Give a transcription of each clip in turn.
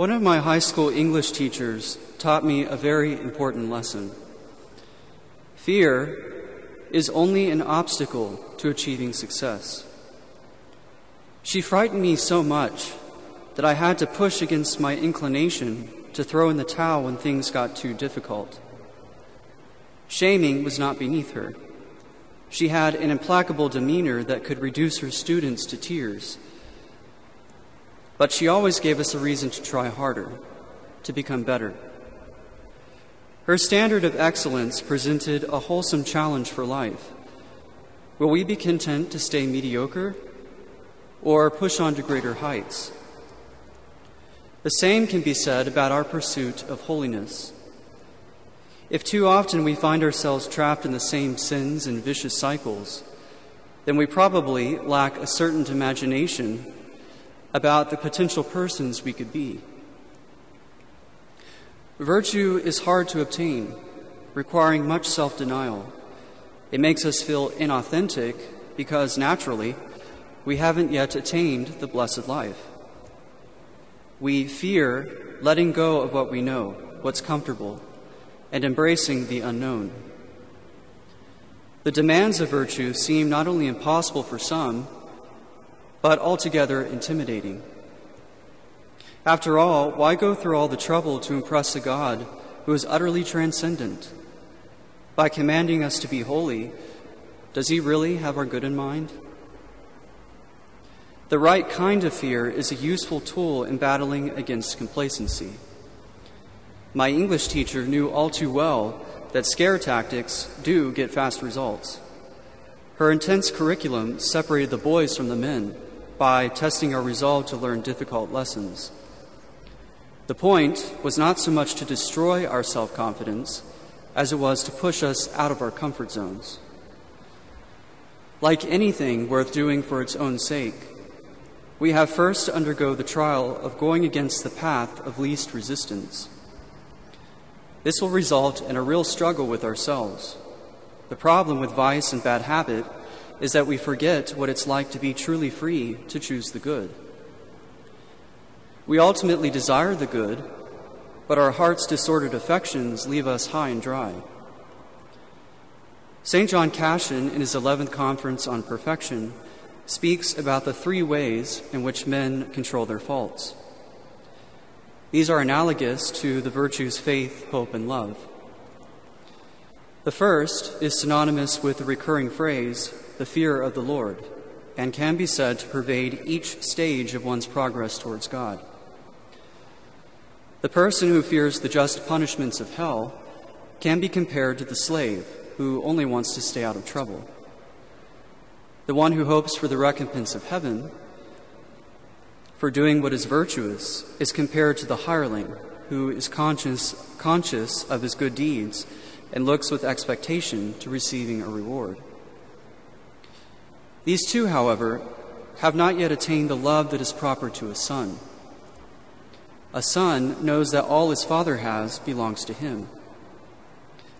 One of my high school English teachers taught me a very important lesson. Fear is only an obstacle to achieving success. She frightened me so much that I had to push against my inclination to throw in the towel when things got too difficult. Shaming was not beneath her. She had an implacable demeanor that could reduce her students to tears. But she always gave us a reason to try harder, to become better. Her standard of excellence presented a wholesome challenge for life. Will we be content to stay mediocre or push on to greater heights? The same can be said about our pursuit of holiness. If too often we find ourselves trapped in the same sins and vicious cycles, then we probably lack a certain imagination about the potential persons we could be. Virtue is hard to obtain, requiring much self denial. It makes us feel inauthentic because, naturally, we haven't yet attained the blessed life. We fear letting go of what we know, what's comfortable, and embracing the unknown. The demands of virtue seem not only impossible for some, but altogether intimidating. After all, why go through all the trouble to impress a God who is utterly transcendent? By commanding us to be holy, does he really have our good in mind? The right kind of fear is a useful tool in battling against complacency. My English teacher knew all too well that scare tactics do get fast results. Her intense curriculum separated the boys from the men by testing our resolve to learn difficult lessons. The point was not so much to destroy our self confidence as it was to push us out of our comfort zones. Like anything worth doing for its own sake, we have first to undergo the trial of going against the path of least resistance. This will result in a real struggle with ourselves. The problem with vice and bad habit is that we forget what it's like to be truly free to choose the good. We ultimately desire the good, but our heart's disordered affections leave us high and dry. St. John Cassian, in his 11th Conference on Perfection, speaks about the three ways in which men control their faults. These are analogous to the virtues faith, hope, and love. The first is synonymous with the recurring phrase, the fear of the Lord, and can be said to pervade each stage of one's progress towards God. The person who fears the just punishments of hell can be compared to the slave who only wants to stay out of trouble. The one who hopes for the recompense of heaven for doing what is virtuous is compared to the hireling who is conscious, conscious of his good deeds and looks with expectation to receiving a reward. These two, however, have not yet attained the love that is proper to a son. A son knows that all his father has belongs to him.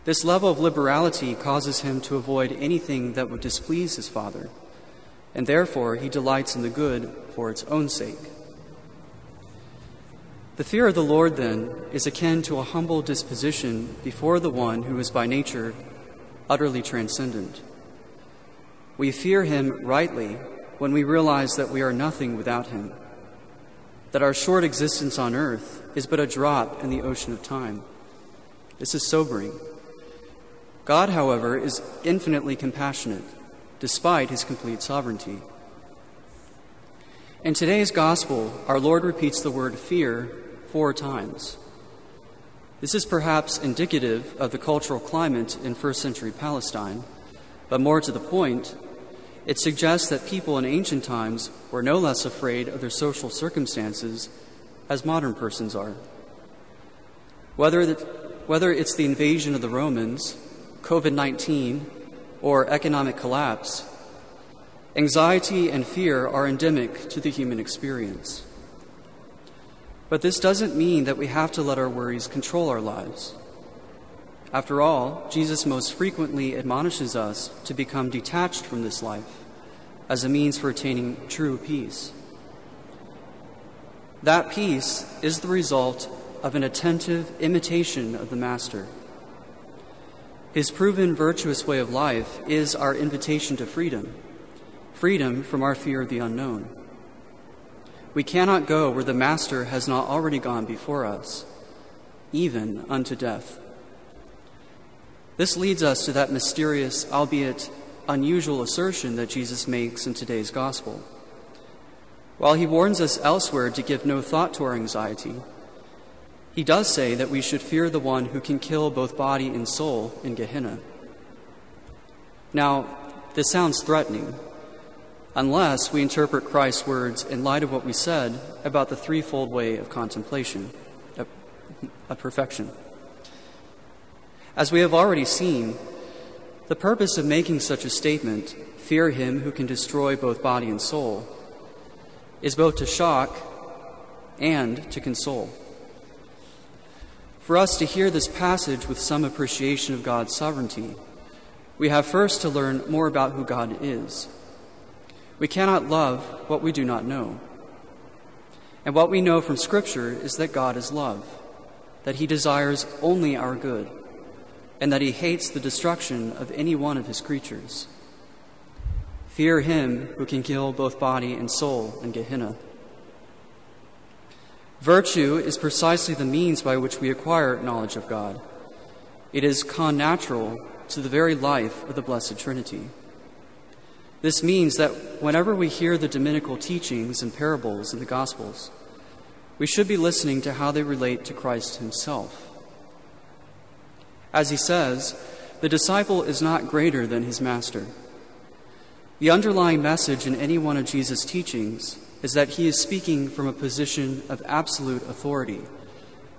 This level of liberality causes him to avoid anything that would displease his father, and therefore he delights in the good for its own sake. The fear of the Lord, then, is akin to a humble disposition before the one who is by nature utterly transcendent. We fear him rightly when we realize that we are nothing without him, that our short existence on earth is but a drop in the ocean of time. This is sobering. God, however, is infinitely compassionate, despite his complete sovereignty. In today's gospel, our Lord repeats the word fear four times. This is perhaps indicative of the cultural climate in first century Palestine, but more to the point, it suggests that people in ancient times were no less afraid of their social circumstances as modern persons are. Whether, the, whether it's the invasion of the Romans, COVID 19, or economic collapse, Anxiety and fear are endemic to the human experience. But this doesn't mean that we have to let our worries control our lives. After all, Jesus most frequently admonishes us to become detached from this life as a means for attaining true peace. That peace is the result of an attentive imitation of the Master. His proven virtuous way of life is our invitation to freedom, freedom from our fear of the unknown. We cannot go where the Master has not already gone before us, even unto death. This leads us to that mysterious, albeit unusual assertion that Jesus makes in today's Gospel. While he warns us elsewhere to give no thought to our anxiety, he does say that we should fear the one who can kill both body and soul in Gehenna. Now, this sounds threatening, unless we interpret Christ's words in light of what we said about the threefold way of contemplation, of perfection. As we have already seen, the purpose of making such a statement, fear him who can destroy both body and soul, is both to shock and to console. For us to hear this passage with some appreciation of God's sovereignty, we have first to learn more about who God is. We cannot love what we do not know. And what we know from Scripture is that God is love, that He desires only our good, and that He hates the destruction of any one of His creatures. Fear Him who can kill both body and soul in Gehenna. Virtue is precisely the means by which we acquire knowledge of God. It is connatural to the very life of the Blessed Trinity. This means that whenever we hear the Dominical teachings and parables in the Gospels, we should be listening to how they relate to Christ Himself. As He says, the disciple is not greater than his master. The underlying message in any one of Jesus' teachings is that he is speaking from a position of absolute authority,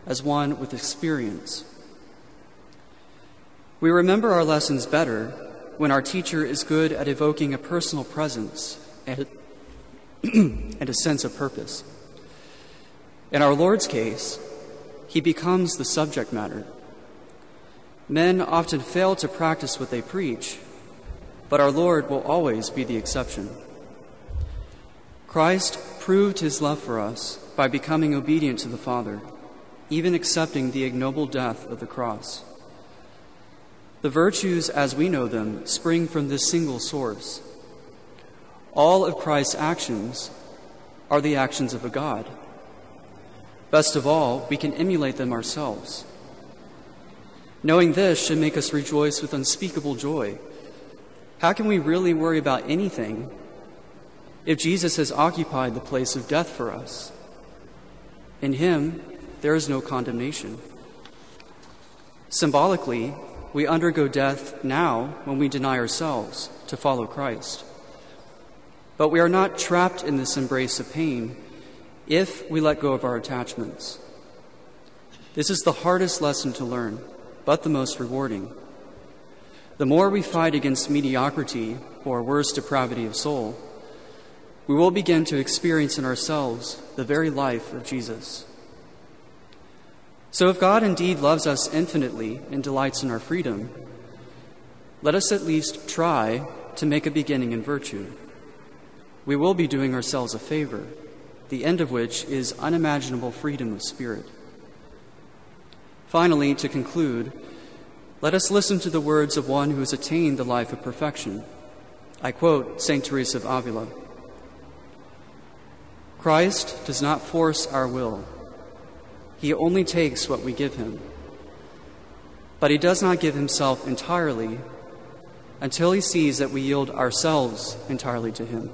as one with experience. We remember our lessons better when our teacher is good at evoking a personal presence and, and a sense of purpose. In our Lord's case, he becomes the subject matter. Men often fail to practice what they preach, but our Lord will always be the exception. Christ proved his love for us by becoming obedient to the Father, even accepting the ignoble death of the cross. The virtues as we know them spring from this single source. All of Christ's actions are the actions of a God. Best of all, we can emulate them ourselves. Knowing this should make us rejoice with unspeakable joy. How can we really worry about anything if Jesus has occupied the place of death for us. In him, there is no condemnation. Symbolically, we undergo death now when we deny ourselves to follow Christ. But we are not trapped in this embrace of pain if we let go of our attachments. This is the hardest lesson to learn, but the most rewarding. The more we fight against mediocrity or worse depravity of soul, we will begin to experience in ourselves the very life of Jesus. So, if God indeed loves us infinitely and delights in our freedom, let us at least try to make a beginning in virtue. We will be doing ourselves a favor, the end of which is unimaginable freedom of spirit. Finally, to conclude, let us listen to the words of one who has attained the life of perfection. I quote St. Teresa of Avila. Christ does not force our will, He only takes what we give Him. But He does not give Himself entirely until He sees that we yield ourselves entirely to Him.